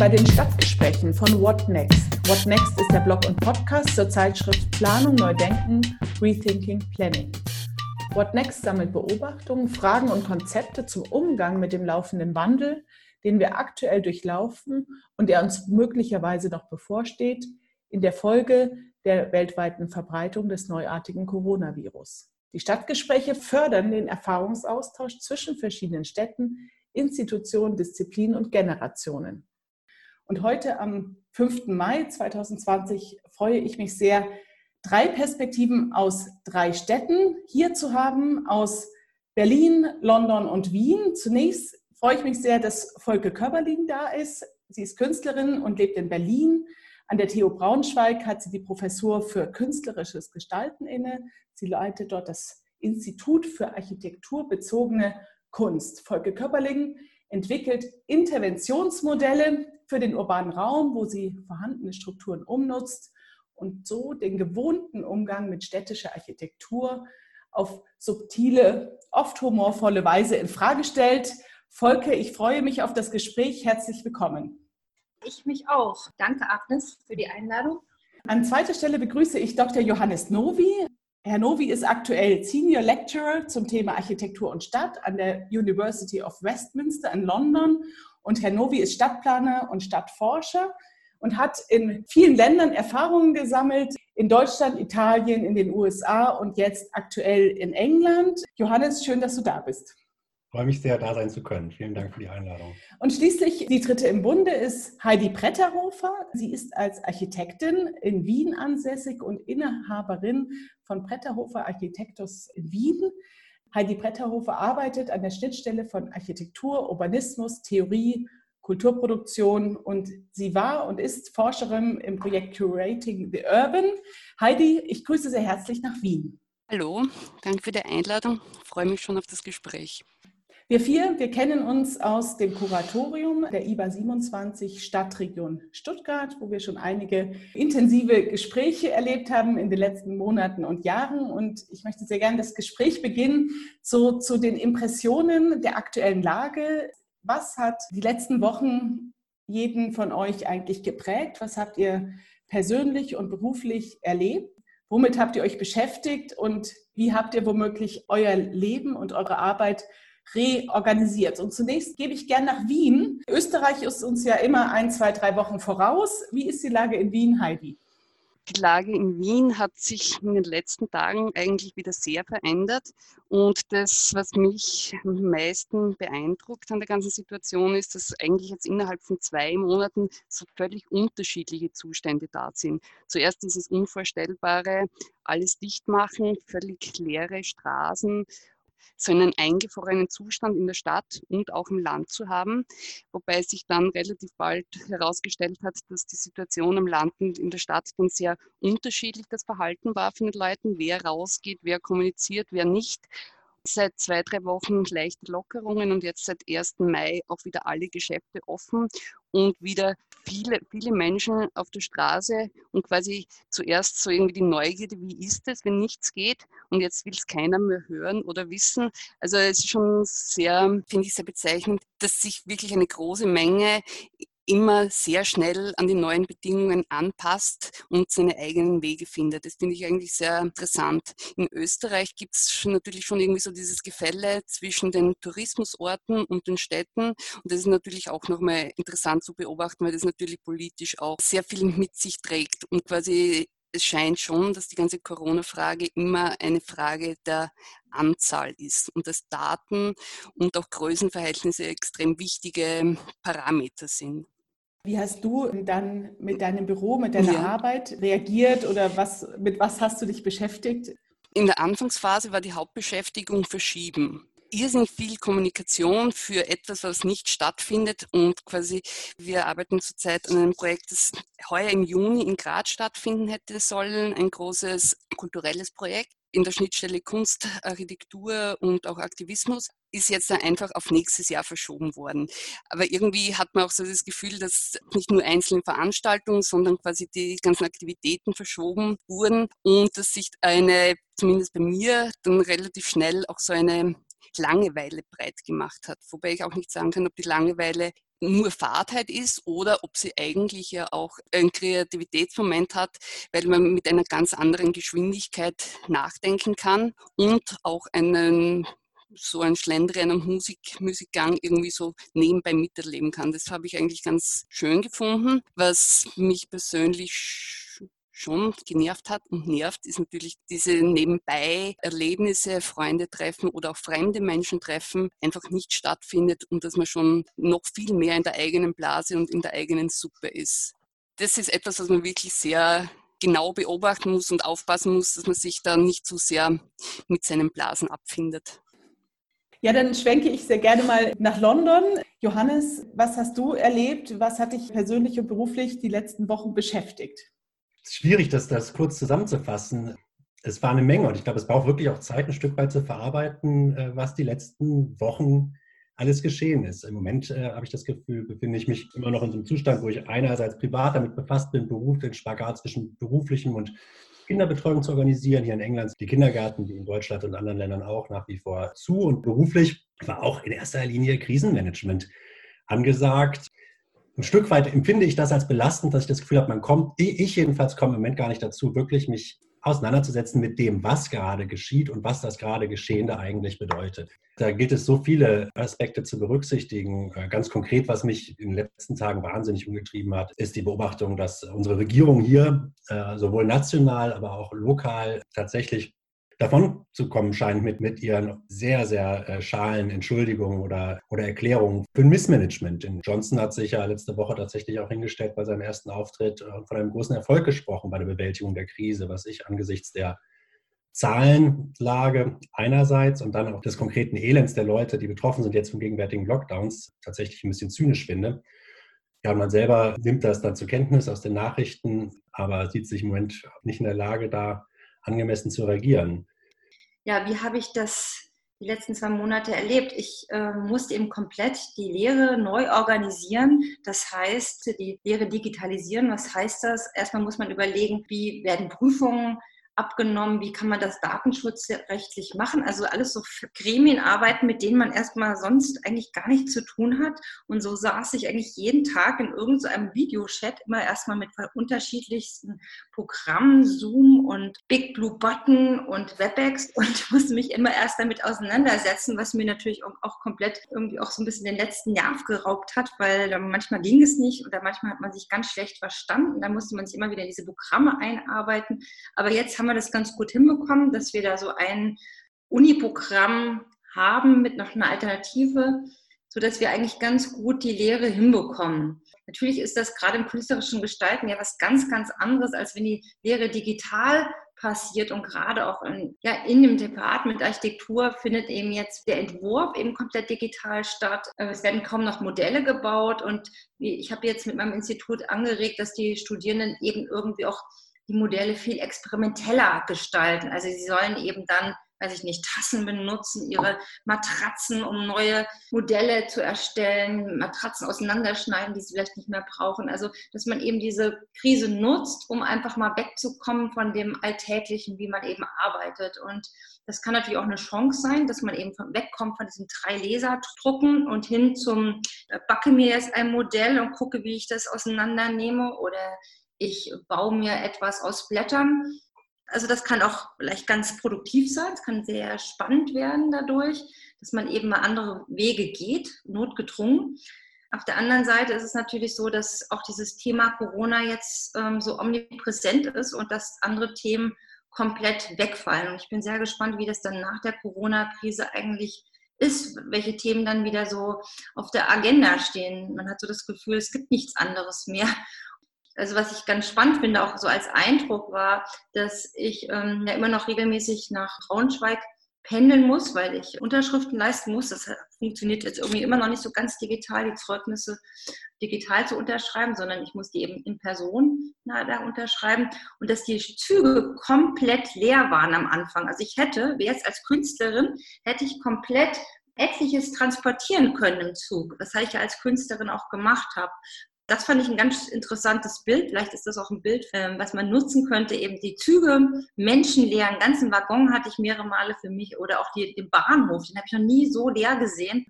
bei den Stadtgesprächen von What Next. What Next ist der Blog und Podcast zur Zeitschrift Planung Neu Denken, Rethinking Planning. What Next sammelt Beobachtungen, Fragen und Konzepte zum Umgang mit dem laufenden Wandel, den wir aktuell durchlaufen und der uns möglicherweise noch bevorsteht, in der Folge der weltweiten Verbreitung des neuartigen Coronavirus. Die Stadtgespräche fördern den Erfahrungsaustausch zwischen verschiedenen Städten, Institutionen, Disziplinen und Generationen. Und heute am 5. Mai 2020 freue ich mich sehr, drei Perspektiven aus drei Städten hier zu haben, aus Berlin, London und Wien. Zunächst freue ich mich sehr, dass Volke Körberlin da ist. Sie ist Künstlerin und lebt in Berlin. An der TU Braunschweig hat sie die Professur für künstlerisches Gestalten inne. Sie leitet dort das Institut für architekturbezogene Kunst. Volke Körperling entwickelt Interventionsmodelle für den urbanen Raum, wo sie vorhandene Strukturen umnutzt und so den gewohnten Umgang mit städtischer Architektur auf subtile, oft humorvolle Weise in Frage stellt. Volke, ich freue mich auf das Gespräch. Herzlich willkommen. Ich mich auch. Danke, Agnes, für die Einladung. An zweiter Stelle begrüße ich Dr. Johannes Novi. Herr Novi ist aktuell Senior Lecturer zum Thema Architektur und Stadt an der University of Westminster in London und Herr Novi ist Stadtplaner und Stadtforscher und hat in vielen Ländern Erfahrungen gesammelt, in Deutschland, Italien, in den USA und jetzt aktuell in England. Johannes, schön, dass du da bist. Ich freue mich sehr, da sein zu können. Vielen Dank für die Einladung. Und schließlich die dritte im Bunde ist Heidi Pretterhofer. Sie ist als Architektin in Wien ansässig und Inhaberin von Pretterhofer Architektus in Wien. Heidi Bretterhofer arbeitet an der Schnittstelle von Architektur, Urbanismus, Theorie, Kulturproduktion und sie war und ist Forscherin im Projekt Curating the Urban. Heidi, ich grüße sehr herzlich nach Wien. Hallo, danke für die Einladung. Ich freue mich schon auf das Gespräch. Wir vier, wir kennen uns aus dem Kuratorium der IBA 27 Stadtregion Stuttgart, wo wir schon einige intensive Gespräche erlebt haben in den letzten Monaten und Jahren. Und ich möchte sehr gerne das Gespräch beginnen so zu den Impressionen der aktuellen Lage. Was hat die letzten Wochen jeden von euch eigentlich geprägt? Was habt ihr persönlich und beruflich erlebt? Womit habt ihr euch beschäftigt und wie habt ihr womöglich euer Leben und eure Arbeit reorganisiert. Und zunächst gebe ich gern nach Wien. Österreich ist uns ja immer ein, zwei, drei Wochen voraus. Wie ist die Lage in Wien, Heidi? Die Lage in Wien hat sich in den letzten Tagen eigentlich wieder sehr verändert. Und das, was mich am meisten beeindruckt an der ganzen Situation, ist, dass eigentlich jetzt innerhalb von zwei Monaten so völlig unterschiedliche Zustände da sind. Zuerst dieses Unvorstellbare, alles dicht machen, völlig leere Straßen so einen eingefrorenen Zustand in der Stadt und auch im Land zu haben, wobei sich dann relativ bald herausgestellt hat, dass die Situation am Land und in der Stadt dann sehr unterschiedlich das Verhalten war von den Leuten, wer rausgeht, wer kommuniziert, wer nicht seit zwei, drei Wochen leichte Lockerungen und jetzt seit 1. Mai auch wieder alle Geschäfte offen und wieder viele, viele Menschen auf der Straße und quasi zuerst so irgendwie die Neugierde, wie ist es, wenn nichts geht und jetzt will es keiner mehr hören oder wissen. Also es ist schon sehr, finde ich sehr bezeichnend, dass sich wirklich eine große Menge immer sehr schnell an die neuen Bedingungen anpasst und seine eigenen Wege findet. Das finde ich eigentlich sehr interessant. In Österreich gibt es natürlich schon irgendwie so dieses Gefälle zwischen den Tourismusorten und den Städten. Und das ist natürlich auch nochmal interessant zu beobachten, weil das natürlich politisch auch sehr viel mit sich trägt und quasi es scheint schon, dass die ganze Corona-Frage immer eine Frage der Anzahl ist und dass Daten und auch Größenverhältnisse extrem wichtige Parameter sind. Wie hast du dann mit deinem Büro, mit deiner ja. Arbeit reagiert oder was, mit was hast du dich beschäftigt? In der Anfangsphase war die Hauptbeschäftigung verschieben irrsinnig viel Kommunikation für etwas, was nicht stattfindet. Und quasi, wir arbeiten zurzeit an einem Projekt, das heuer im Juni in Graz stattfinden hätte sollen. Ein großes kulturelles Projekt in der Schnittstelle Kunst, Architektur und auch Aktivismus ist jetzt einfach auf nächstes Jahr verschoben worden. Aber irgendwie hat man auch so das Gefühl, dass nicht nur einzelne Veranstaltungen, sondern quasi die ganzen Aktivitäten verschoben wurden und dass sich eine, zumindest bei mir, dann relativ schnell auch so eine Langeweile breit gemacht hat. Wobei ich auch nicht sagen kann, ob die Langeweile nur Fahrtheit ist oder ob sie eigentlich ja auch einen Kreativitätsmoment hat, weil man mit einer ganz anderen Geschwindigkeit nachdenken kann und auch einen so ein Schlendrian am Musik, Musikgang irgendwie so nebenbei miterleben kann. Das habe ich eigentlich ganz schön gefunden. Was mich persönlich schon genervt hat und nervt, ist natürlich diese nebenbei Erlebnisse, Freunde treffen oder auch fremde Menschen treffen einfach nicht stattfindet und dass man schon noch viel mehr in der eigenen Blase und in der eigenen Suppe ist. Das ist etwas, was man wirklich sehr genau beobachten muss und aufpassen muss, dass man sich da nicht zu sehr mit seinen Blasen abfindet. Ja, dann schwenke ich sehr gerne mal nach London. Johannes, was hast du erlebt? Was hat dich persönlich und beruflich die letzten Wochen beschäftigt? Schwierig, das, das kurz zusammenzufassen. Es war eine Menge und ich glaube, es braucht wirklich auch Zeit, ein Stück weit zu verarbeiten, äh, was die letzten Wochen alles geschehen ist. Im Moment äh, habe ich das Gefühl, befinde ich mich immer noch in so einem Zustand, wo ich einerseits privat damit befasst bin, Beruf, den Spagat zwischen beruflichem und Kinderbetreuung zu organisieren. Hier in England die Kindergärten, wie in Deutschland und anderen Ländern auch, nach wie vor zu. Und beruflich war auch in erster Linie Krisenmanagement angesagt ein Stück weit empfinde ich das als belastend, dass ich das Gefühl habe, man kommt, ich jedenfalls komme im Moment gar nicht dazu, wirklich mich auseinanderzusetzen mit dem, was gerade geschieht und was das gerade Geschehende eigentlich bedeutet. Da gilt es so viele Aspekte zu berücksichtigen. Äh, ganz konkret, was mich in den letzten Tagen wahnsinnig umgetrieben hat, ist die Beobachtung, dass unsere Regierung hier äh, sowohl national, aber auch lokal tatsächlich davon zu kommen scheint mit, mit ihren sehr, sehr äh, schalen Entschuldigungen oder, oder Erklärungen für ein Missmanagement. Und Johnson hat sich ja letzte Woche tatsächlich auch hingestellt bei seinem ersten Auftritt äh, von einem großen Erfolg gesprochen bei der Bewältigung der Krise, was ich angesichts der Zahlenlage einerseits und dann auch des konkreten Elends der Leute, die betroffen sind jetzt von gegenwärtigen Lockdowns, tatsächlich ein bisschen zynisch finde. Ja, man selber nimmt das dann zur Kenntnis aus den Nachrichten, aber sieht sich im Moment nicht in der Lage, da angemessen zu reagieren. Ja, wie habe ich das die letzten zwei Monate erlebt? Ich äh, musste eben komplett die Lehre neu organisieren. Das heißt, die Lehre digitalisieren. Was heißt das? Erstmal muss man überlegen, wie werden Prüfungen abgenommen, wie kann man das datenschutzrechtlich machen. Also alles so Gremienarbeiten, mit denen man erstmal sonst eigentlich gar nichts zu tun hat. Und so saß ich eigentlich jeden Tag in irgendeinem Videochat immer erstmal mit unterschiedlichsten Programmen, Zoom und Big Blue Button und WebEx und musste mich immer erst damit auseinandersetzen, was mir natürlich auch komplett irgendwie auch so ein bisschen den letzten Nerv geraubt hat, weil manchmal ging es nicht oder manchmal hat man sich ganz schlecht verstanden. Da musste man sich immer wieder in diese Programme einarbeiten. Aber jetzt haben wir das ganz gut hinbekommen, dass wir da so ein Uniprogramm haben mit noch einer Alternative, sodass wir eigentlich ganz gut die Lehre hinbekommen. Natürlich ist das gerade im künstlerischen Gestalten ja was ganz, ganz anderes, als wenn die Lehre digital passiert und gerade auch in, ja, in dem Department Architektur findet eben jetzt der Entwurf eben komplett digital statt. Es werden kaum noch Modelle gebaut und ich habe jetzt mit meinem Institut angeregt, dass die Studierenden eben irgendwie auch die Modelle viel experimenteller gestalten. Also sie sollen eben dann, weiß ich nicht, Tassen benutzen, ihre Matratzen, um neue Modelle zu erstellen, Matratzen auseinanderschneiden, die sie vielleicht nicht mehr brauchen. Also dass man eben diese Krise nutzt, um einfach mal wegzukommen von dem Alltäglichen, wie man eben arbeitet. Und das kann natürlich auch eine Chance sein, dass man eben wegkommt von diesen drei Laserdrucken und hin zum, äh, backe mir jetzt ein Modell und gucke, wie ich das auseinandernehme oder ich baue mir etwas aus Blättern. Also das kann auch vielleicht ganz produktiv sein, es kann sehr spannend werden dadurch, dass man eben mal andere Wege geht, notgedrungen. Auf der anderen Seite ist es natürlich so, dass auch dieses Thema Corona jetzt ähm, so omnipräsent ist und dass andere Themen komplett wegfallen. Und ich bin sehr gespannt, wie das dann nach der Corona-Krise eigentlich ist, welche Themen dann wieder so auf der Agenda stehen. Man hat so das Gefühl, es gibt nichts anderes mehr also was ich ganz spannend finde, auch so als Eindruck war, dass ich ähm, ja immer noch regelmäßig nach Braunschweig pendeln muss, weil ich Unterschriften leisten muss. Das funktioniert jetzt irgendwie immer noch nicht so ganz digital, die Zeugnisse digital zu unterschreiben, sondern ich muss die eben in Person na, da unterschreiben und dass die Züge komplett leer waren am Anfang. Also ich hätte, jetzt als Künstlerin, hätte ich komplett etliches transportieren können im Zug, das ich ja als Künstlerin auch gemacht habe das fand ich ein ganz interessantes Bild. Vielleicht ist das auch ein Bild, ähm, was man nutzen könnte. Eben die Züge, menschenleer, einen ganzen Waggon hatte ich mehrere Male für mich oder auch die, den Bahnhof, den habe ich noch nie so leer gesehen.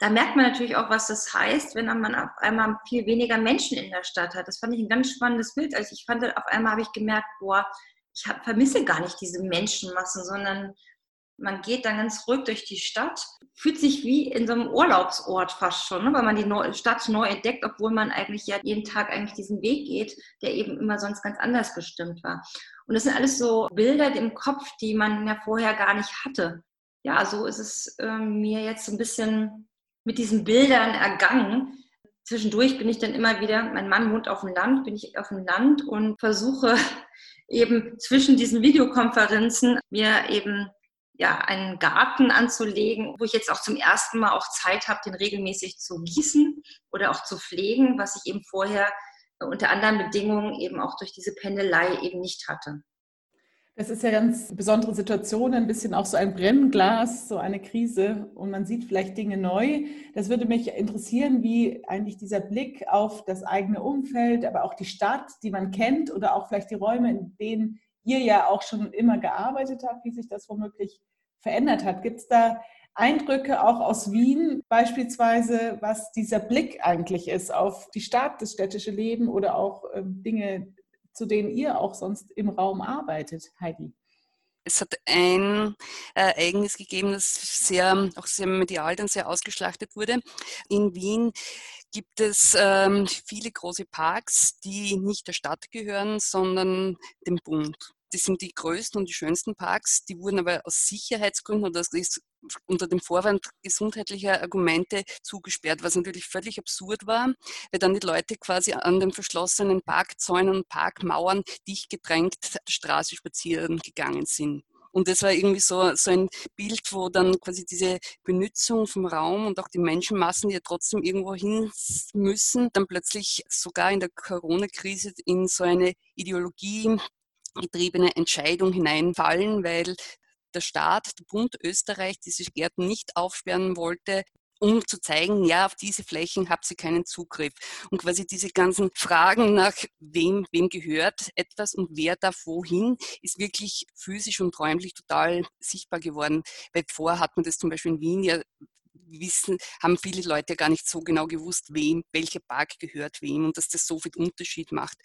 da merkt man natürlich auch, was das heißt, wenn man auf einmal viel weniger Menschen in der Stadt hat. Das fand ich ein ganz spannendes Bild. Also ich fand, auf einmal habe ich gemerkt, boah, ich hab, vermisse gar nicht diese Menschenmassen, sondern man geht dann ganz ruhig durch die Stadt, fühlt sich wie in so einem Urlaubsort fast schon, ne? weil man die Stadt neu entdeckt, obwohl man eigentlich ja jeden Tag eigentlich diesen Weg geht, der eben immer sonst ganz anders gestimmt war. Und das sind alles so Bilder im Kopf, die man ja vorher gar nicht hatte. Ja, so ist es äh, mir jetzt ein bisschen mit diesen Bildern ergangen. Zwischendurch bin ich dann immer wieder, mein Mann wohnt auf dem Land, bin ich auf dem Land und versuche eben zwischen diesen Videokonferenzen mir eben ja, einen Garten anzulegen, wo ich jetzt auch zum ersten Mal auch Zeit habe, den regelmäßig zu gießen oder auch zu pflegen, was ich eben vorher unter anderen Bedingungen eben auch durch diese Pendelei eben nicht hatte. Das ist ja ganz besondere Situation, ein bisschen auch so ein Brennglas, so eine Krise und man sieht vielleicht Dinge neu. Das würde mich interessieren, wie eigentlich dieser Blick auf das eigene Umfeld, aber auch die Stadt, die man kennt oder auch vielleicht die Räume, in denen ihr ja auch schon immer gearbeitet habt, wie sich das womöglich verändert hat. Gibt es da Eindrücke auch aus Wien beispielsweise, was dieser Blick eigentlich ist auf die Stadt, das städtische Leben oder auch äh, Dinge, zu denen ihr auch sonst im Raum arbeitet, Heidi? Es hat ein äh, Ereignis gegeben, das sehr, auch sehr medial dann sehr ausgeschlachtet wurde. In Wien gibt es ähm, viele große Parks, die nicht der Stadt gehören, sondern dem Bund. Das sind die größten und die schönsten Parks. Die wurden aber aus Sicherheitsgründen oder unter dem Vorwand gesundheitlicher Argumente zugesperrt, was natürlich völlig absurd war, weil dann die Leute quasi an den verschlossenen Parkzäunen und Parkmauern dicht gedrängt der Straße spazieren gegangen sind. Und das war irgendwie so, so ein Bild, wo dann quasi diese Benutzung vom Raum und auch die Menschenmassen, die ja trotzdem irgendwo hin müssen, dann plötzlich sogar in der Corona-Krise in so eine Ideologie getriebene Entscheidung hineinfallen, weil der Staat, der Bund Österreich diese Gärten nicht aufsperren wollte, um zu zeigen, ja, auf diese Flächen habt ihr keinen Zugriff. Und quasi diese ganzen Fragen nach wem, wem gehört etwas und wer darf wohin, ist wirklich physisch und räumlich total sichtbar geworden. Weil vorher hat man das zum Beispiel in Wien ja wissen, haben viele Leute gar nicht so genau gewusst, wem, welcher Park gehört wem und dass das so viel Unterschied macht.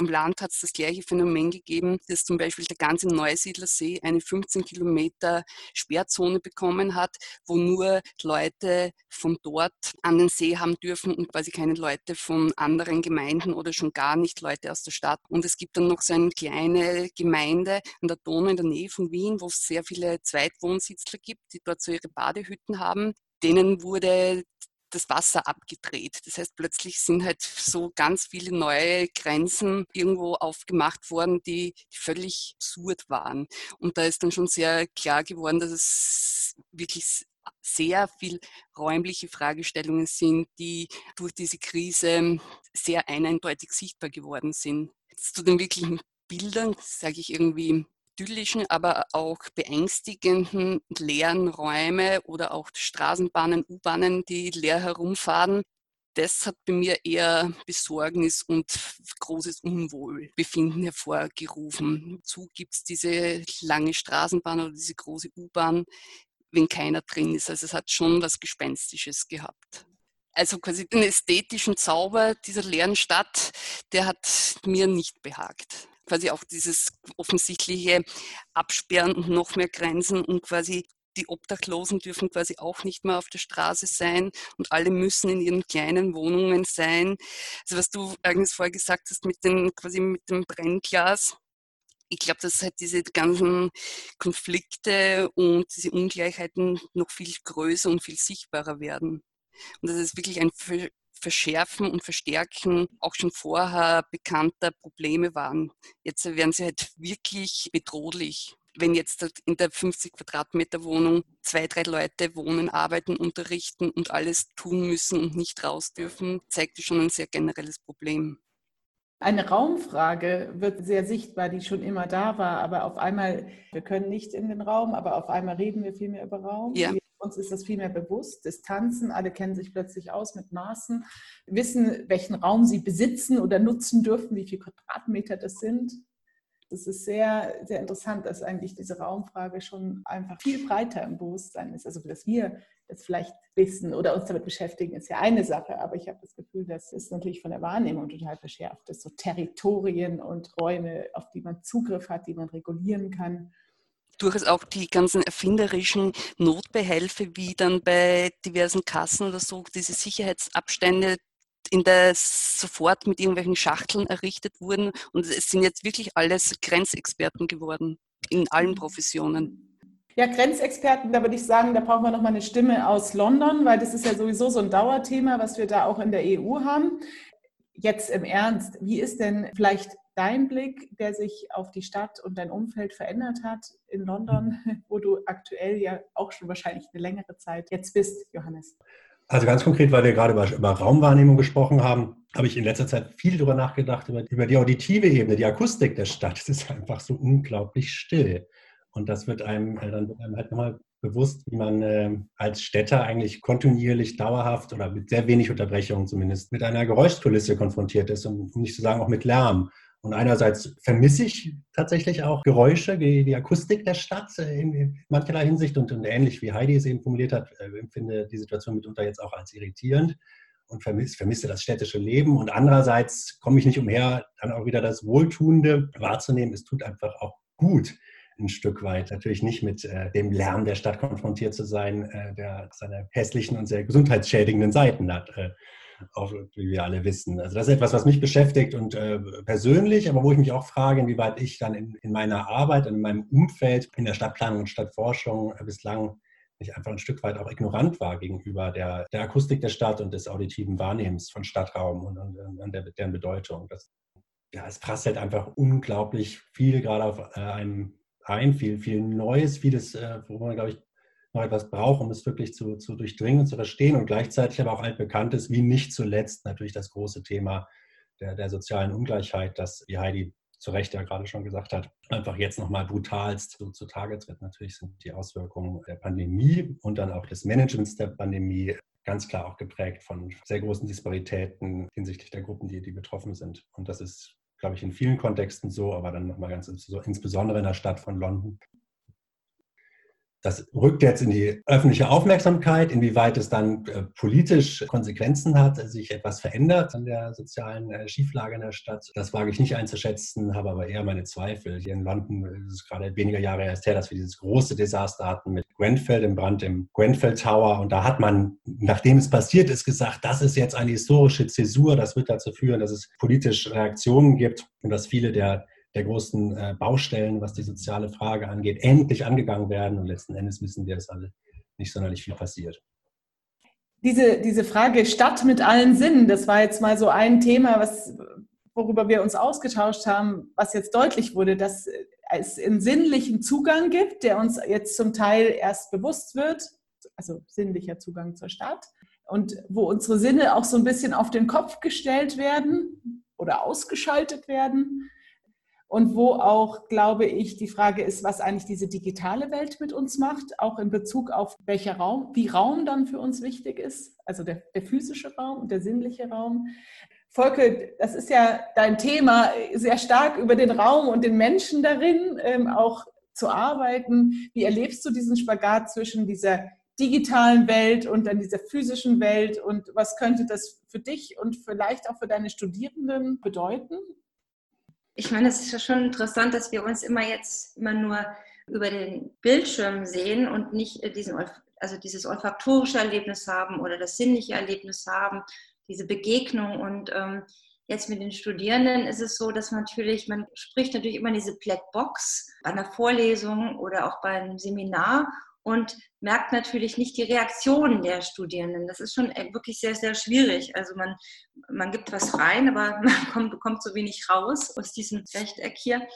Im Land hat es das gleiche Phänomen gegeben, dass zum Beispiel der ganze Neusiedlersee eine 15 Kilometer Sperrzone bekommen hat, wo nur Leute von dort an den See haben dürfen und quasi keine Leute von anderen Gemeinden oder schon gar nicht Leute aus der Stadt. Und es gibt dann noch so eine kleine Gemeinde an der Donau in der Nähe von Wien, wo es sehr viele Zweitwohnsitzler gibt, die dort so ihre Badehütten haben denen wurde das Wasser abgedreht. Das heißt, plötzlich sind halt so ganz viele neue Grenzen irgendwo aufgemacht worden, die, die völlig absurd waren. Und da ist dann schon sehr klar geworden, dass es wirklich sehr viel räumliche Fragestellungen sind, die durch diese Krise sehr eindeutig sichtbar geworden sind. Zu den wirklichen Bildern sage ich irgendwie idyllischen, aber auch beängstigenden leeren Räume oder auch Straßenbahnen, U-Bahnen, die leer herumfahren. Das hat bei mir eher Besorgnis und großes Unwohlbefinden hervorgerufen. Dazu gibt es diese lange Straßenbahn oder diese große U-Bahn, wenn keiner drin ist. Also es hat schon was Gespenstisches gehabt also quasi den ästhetischen Zauber dieser leeren Stadt, der hat mir nicht behagt quasi auch dieses offensichtliche Absperren und noch mehr Grenzen und quasi die Obdachlosen dürfen quasi auch nicht mehr auf der Straße sein und alle müssen in ihren kleinen Wohnungen sein. Also was du Agnes vorher gesagt hast mit dem quasi mit dem Brennglas, ich glaube, dass halt diese ganzen Konflikte und diese Ungleichheiten noch viel größer und viel sichtbarer werden. Und dass es wirklich ein Verschärfen und Verstärken auch schon vorher bekannter Probleme waren. Jetzt werden sie halt wirklich bedrohlich. Wenn jetzt halt in der 50 Quadratmeter Wohnung zwei, drei Leute wohnen, arbeiten, unterrichten und alles tun müssen und nicht raus dürfen, zeigt das schon ein sehr generelles Problem. Eine Raumfrage wird sehr sichtbar, die schon immer da war, aber auf einmal, wir können nicht in den Raum, aber auf einmal reden wir viel mehr über Raum. Ja uns ist das viel mehr bewusst. Distanzen, alle kennen sich plötzlich aus mit Maßen, wissen, welchen Raum sie besitzen oder nutzen dürfen, wie viele Quadratmeter das sind. Das ist sehr, sehr interessant, dass eigentlich diese Raumfrage schon einfach viel breiter im Bewusstsein ist. Also, dass wir das vielleicht wissen oder uns damit beschäftigen, ist ja eine Sache. Aber ich habe das Gefühl, das ist natürlich von der Wahrnehmung total verschärft, dass so Territorien und Räume, auf die man Zugriff hat, die man regulieren kann, durchaus auch die ganzen erfinderischen Notbehelfe, wie dann bei diversen Kassen oder so, diese Sicherheitsabstände in der sofort mit irgendwelchen Schachteln errichtet wurden. Und es sind jetzt wirklich alles Grenzexperten geworden in allen mhm. Professionen. Ja, Grenzexperten, da würde ich sagen, da brauchen wir nochmal eine Stimme aus London, weil das ist ja sowieso so ein Dauerthema, was wir da auch in der EU haben. Jetzt im Ernst, wie ist denn vielleicht dein Blick, der sich auf die Stadt und dein Umfeld verändert hat in London, wo du aktuell ja auch schon wahrscheinlich eine längere Zeit jetzt bist, Johannes? Also ganz konkret, weil wir gerade über, über Raumwahrnehmung gesprochen haben, habe ich in letzter Zeit viel darüber nachgedacht, über, über die auditive Ebene, die Akustik der Stadt. Es ist einfach so unglaublich still. Und das wird einem, äh, dann wird einem halt nochmal bewusst, wie man äh, als Städter eigentlich kontinuierlich, dauerhaft oder mit sehr wenig Unterbrechungen zumindest mit einer Geräuschkulisse konfrontiert ist, um nicht zu sagen auch mit Lärm. Und einerseits vermisse ich tatsächlich auch Geräusche, die, die Akustik der Stadt äh, in, in mancherlei Hinsicht und, und, ähnlich wie Heidi es eben formuliert hat, äh, empfinde die Situation mitunter jetzt auch als irritierend und vermisse, vermisse das städtische Leben. Und andererseits komme ich nicht umher, dann auch wieder das Wohltuende wahrzunehmen. Es tut einfach auch gut, ein Stück weit. Natürlich nicht mit äh, dem Lärm der Stadt konfrontiert zu sein, äh, der seine hässlichen und sehr gesundheitsschädigenden Seiten hat. Äh, auch, wie wir alle wissen. Also das ist etwas, was mich beschäftigt und äh, persönlich, aber wo ich mich auch frage, inwieweit ich dann in, in meiner Arbeit, in meinem Umfeld, in der Stadtplanung und Stadtforschung äh, bislang nicht einfach ein Stück weit auch ignorant war gegenüber der, der Akustik der Stadt und des auditiven Wahrnehmens von Stadtraum und, und, und der, deren Bedeutung. Das, ja, es prasselt einfach unglaublich viel gerade auf äh, einem ein, viel, viel Neues, vieles, äh, wo man, glaube ich, noch etwas braucht, um es wirklich zu, zu durchdringen und zu verstehen und gleichzeitig aber auch altbekanntes, wie nicht zuletzt natürlich das große Thema der, der sozialen Ungleichheit, das, wie Heidi zu Recht ja gerade schon gesagt hat, einfach jetzt nochmal brutalst zu, zutage tritt. Natürlich sind die Auswirkungen der Pandemie und dann auch des Managements der Pandemie ganz klar auch geprägt von sehr großen Disparitäten hinsichtlich der Gruppen, die, die betroffen sind. Und das ist, glaube ich, in vielen Kontexten so, aber dann nochmal ganz insbesondere in der Stadt von London das rückt jetzt in die öffentliche Aufmerksamkeit, inwieweit es dann äh, politisch Konsequenzen hat, sich etwas verändert an der sozialen äh, Schieflage in der Stadt. Das wage ich nicht einzuschätzen, habe aber eher meine Zweifel. Hier in London ist es gerade weniger Jahre erst her, dass wir dieses große Desaster hatten mit Grenfell, dem Brand im Grenfell Tower. Und da hat man, nachdem es passiert ist, gesagt, das ist jetzt eine historische Zäsur. Das wird dazu führen, dass es politisch Reaktionen gibt und dass viele der der großen äh, Baustellen, was die soziale Frage angeht, endlich angegangen werden. Und letzten Endes wissen wir, dass alle nicht sonderlich viel passiert. Diese, diese Frage Stadt mit allen Sinnen, das war jetzt mal so ein Thema, was, worüber wir uns ausgetauscht haben, was jetzt deutlich wurde, dass es einen sinnlichen Zugang gibt, der uns jetzt zum Teil erst bewusst wird, also sinnlicher Zugang zur Stadt, und wo unsere Sinne auch so ein bisschen auf den Kopf gestellt werden oder ausgeschaltet werden und wo auch, glaube ich, die Frage ist, was eigentlich diese digitale Welt mit uns macht, auch in Bezug auf welcher Raum, wie Raum dann für uns wichtig ist, also der, der physische Raum und der sinnliche Raum. Volke, das ist ja dein Thema, sehr stark über den Raum und den Menschen darin ähm, auch zu arbeiten. Wie erlebst du diesen Spagat zwischen dieser digitalen Welt und dann dieser physischen Welt und was könnte das für dich und vielleicht auch für deine Studierenden bedeuten? Ich meine, es ist ja schon interessant, dass wir uns immer jetzt immer nur über den Bildschirm sehen und nicht äh, diesen, also dieses olfaktorische Erlebnis haben oder das sinnliche Erlebnis haben, diese Begegnung. Und ähm, jetzt mit den Studierenden ist es so, dass man natürlich, man spricht natürlich immer diese Black Box bei einer Vorlesung oder auch bei einem Seminar und merkt natürlich nicht die Reaktionen der Studierenden. Das ist schon äh, wirklich sehr, sehr schwierig. Also man, man gibt was rein, aber man kommt, bekommt so wenig raus aus diesem Rechteck hier.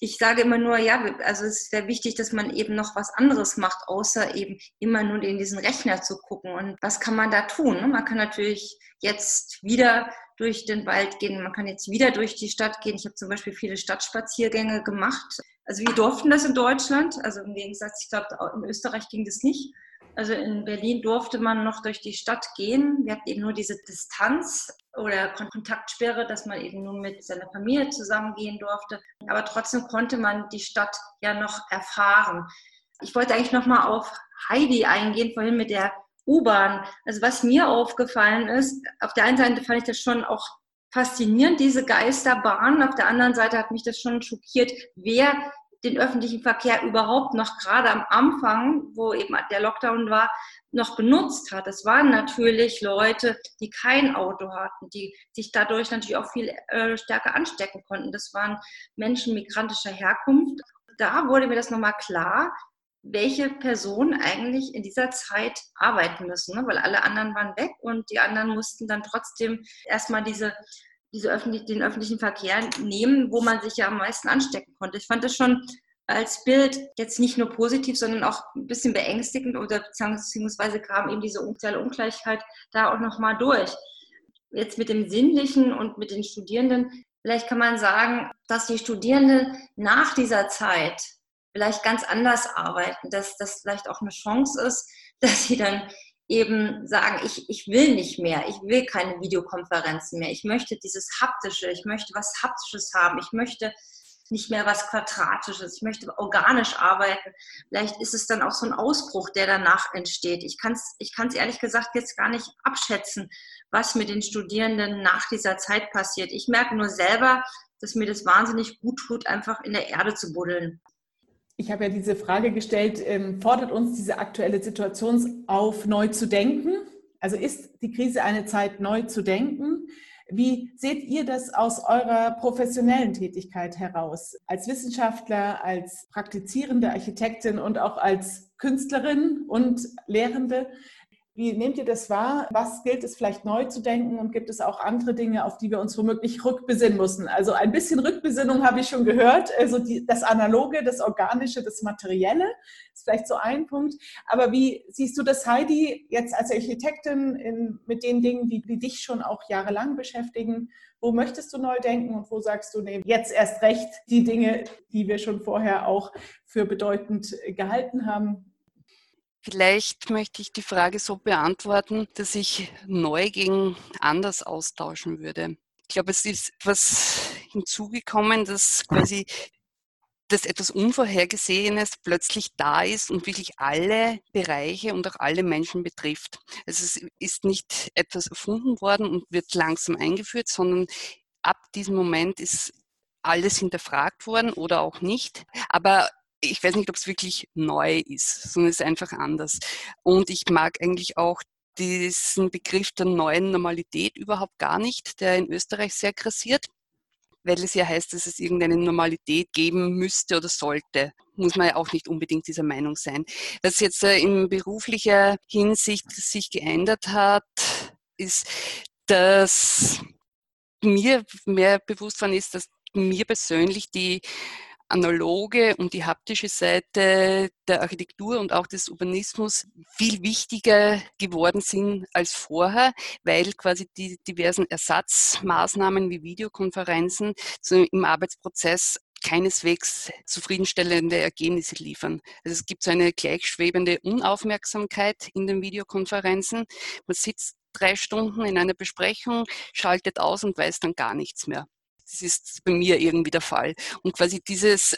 Ich sage immer nur, ja, also es wäre wichtig, dass man eben noch was anderes macht, außer eben immer nur in diesen Rechner zu gucken. Und was kann man da tun? Man kann natürlich jetzt wieder durch den Wald gehen, man kann jetzt wieder durch die Stadt gehen. Ich habe zum Beispiel viele Stadtspaziergänge gemacht also wir durften das in Deutschland, also im Gegensatz, ich glaube, in Österreich ging das nicht. Also in Berlin durfte man noch durch die Stadt gehen. Wir hatten eben nur diese Distanz oder Kontaktsperre, dass man eben nur mit seiner Familie zusammengehen durfte. Aber trotzdem konnte man die Stadt ja noch erfahren. Ich wollte eigentlich noch mal auf Heidi eingehen, vorhin mit der U-Bahn. Also was mir aufgefallen ist, auf der einen Seite fand ich das schon auch faszinierend, diese Geisterbahn. Auf der anderen Seite hat mich das schon schockiert, wer den öffentlichen Verkehr überhaupt noch gerade am Anfang, wo eben der Lockdown war, noch benutzt hat. Es waren natürlich Leute, die kein Auto hatten, die sich dadurch natürlich auch viel äh, stärker anstecken konnten. Das waren Menschen migrantischer Herkunft. Da wurde mir das nochmal klar, welche Personen eigentlich in dieser Zeit arbeiten müssen, ne? weil alle anderen waren weg und die anderen mussten dann trotzdem erstmal diese diese öffentlich, den öffentlichen Verkehr nehmen, wo man sich ja am meisten anstecken konnte. Ich fand das schon als Bild jetzt nicht nur positiv, sondern auch ein bisschen beängstigend oder beziehungsweise kam eben diese soziale Ungleichheit da auch nochmal durch. Jetzt mit dem Sinnlichen und mit den Studierenden, vielleicht kann man sagen, dass die Studierenden nach dieser Zeit vielleicht ganz anders arbeiten, dass das vielleicht auch eine Chance ist, dass sie dann eben sagen, ich, ich will nicht mehr, ich will keine Videokonferenzen mehr, ich möchte dieses Haptische, ich möchte was Haptisches haben, ich möchte nicht mehr was Quadratisches, ich möchte organisch arbeiten. Vielleicht ist es dann auch so ein Ausbruch, der danach entsteht. Ich kann es ich kann's ehrlich gesagt jetzt gar nicht abschätzen, was mit den Studierenden nach dieser Zeit passiert. Ich merke nur selber, dass mir das wahnsinnig gut tut, einfach in der Erde zu buddeln. Ich habe ja diese Frage gestellt, ähm, fordert uns diese aktuelle Situation auf, neu zu denken? Also ist die Krise eine Zeit, neu zu denken? Wie seht ihr das aus eurer professionellen Tätigkeit heraus? Als Wissenschaftler, als praktizierende Architektin und auch als Künstlerin und Lehrende? Wie nehmt ihr das wahr? Was gilt es vielleicht neu zu denken und gibt es auch andere Dinge, auf die wir uns womöglich rückbesinnen müssen? Also ein bisschen Rückbesinnung habe ich schon gehört. Also die, das Analoge, das Organische, das Materielle ist vielleicht so ein Punkt. Aber wie siehst du das, Heidi, jetzt als Architektin in, mit den Dingen, die, die dich schon auch jahrelang beschäftigen? Wo möchtest du neu denken und wo sagst du, nee, jetzt erst recht die Dinge, die wir schon vorher auch für bedeutend gehalten haben? Vielleicht möchte ich die Frage so beantworten, dass ich neu gegen anders austauschen würde. Ich glaube, es ist etwas hinzugekommen, dass quasi dass etwas Unvorhergesehenes plötzlich da ist und wirklich alle Bereiche und auch alle Menschen betrifft. Also es ist nicht etwas erfunden worden und wird langsam eingeführt, sondern ab diesem Moment ist alles hinterfragt worden oder auch nicht. Aber ich weiß nicht, ob es wirklich neu ist, sondern es ist einfach anders. Und ich mag eigentlich auch diesen Begriff der neuen Normalität überhaupt gar nicht, der in Österreich sehr grassiert, weil es ja heißt, dass es irgendeine Normalität geben müsste oder sollte. Muss man ja auch nicht unbedingt dieser Meinung sein. Was jetzt äh, in beruflicher Hinsicht sich geändert hat, ist, dass mir mehr bewusst worden ist, dass mir persönlich die analoge und die haptische Seite der Architektur und auch des Urbanismus viel wichtiger geworden sind als vorher, weil quasi die diversen Ersatzmaßnahmen wie Videokonferenzen im Arbeitsprozess keineswegs zufriedenstellende Ergebnisse liefern. Also es gibt so eine gleichschwebende Unaufmerksamkeit in den Videokonferenzen. Man sitzt drei Stunden in einer Besprechung, schaltet aus und weiß dann gar nichts mehr. Das ist bei mir irgendwie der Fall. Und quasi dieses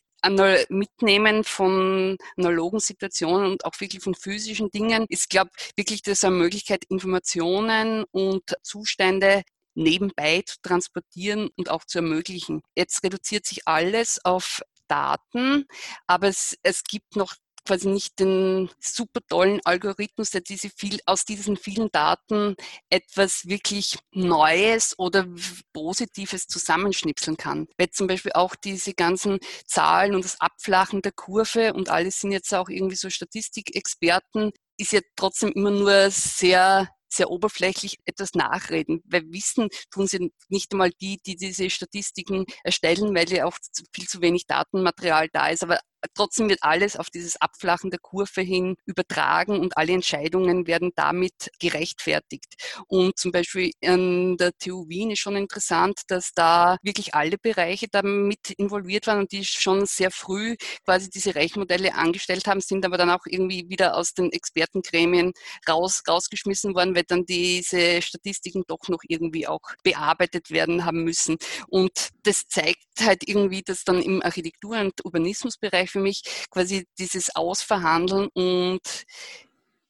Mitnehmen von analogen Situationen und auch wirklich von physischen Dingen ist, glaube ich, wirklich das eine Möglichkeit, Informationen und Zustände nebenbei zu transportieren und auch zu ermöglichen. Jetzt reduziert sich alles auf Daten, aber es, es gibt noch quasi nicht den super tollen Algorithmus, der diese viel, aus diesen vielen Daten etwas wirklich Neues oder Positives zusammenschnipseln kann. Weil zum Beispiel auch diese ganzen Zahlen und das Abflachen der Kurve und alles sind jetzt auch irgendwie so Statistikexperten, ist ja trotzdem immer nur sehr sehr oberflächlich etwas nachreden, weil wissen tun sie nicht einmal die, die diese Statistiken erstellen, weil ja auch viel zu wenig Datenmaterial da ist. Aber trotzdem wird alles auf dieses Abflachen der Kurve hin übertragen und alle Entscheidungen werden damit gerechtfertigt. Und zum Beispiel an der TU Wien ist schon interessant, dass da wirklich alle Bereiche damit involviert waren und die schon sehr früh quasi diese Rechenmodelle angestellt haben, sind aber dann auch irgendwie wieder aus den Expertengremien raus, rausgeschmissen worden, weil dann diese Statistiken doch noch irgendwie auch bearbeitet werden haben müssen. Und das zeigt halt irgendwie, dass dann im Architektur- und Urbanismusbereich für mich quasi dieses Ausverhandeln und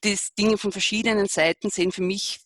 das Dinge von verschiedenen Seiten sehen für mich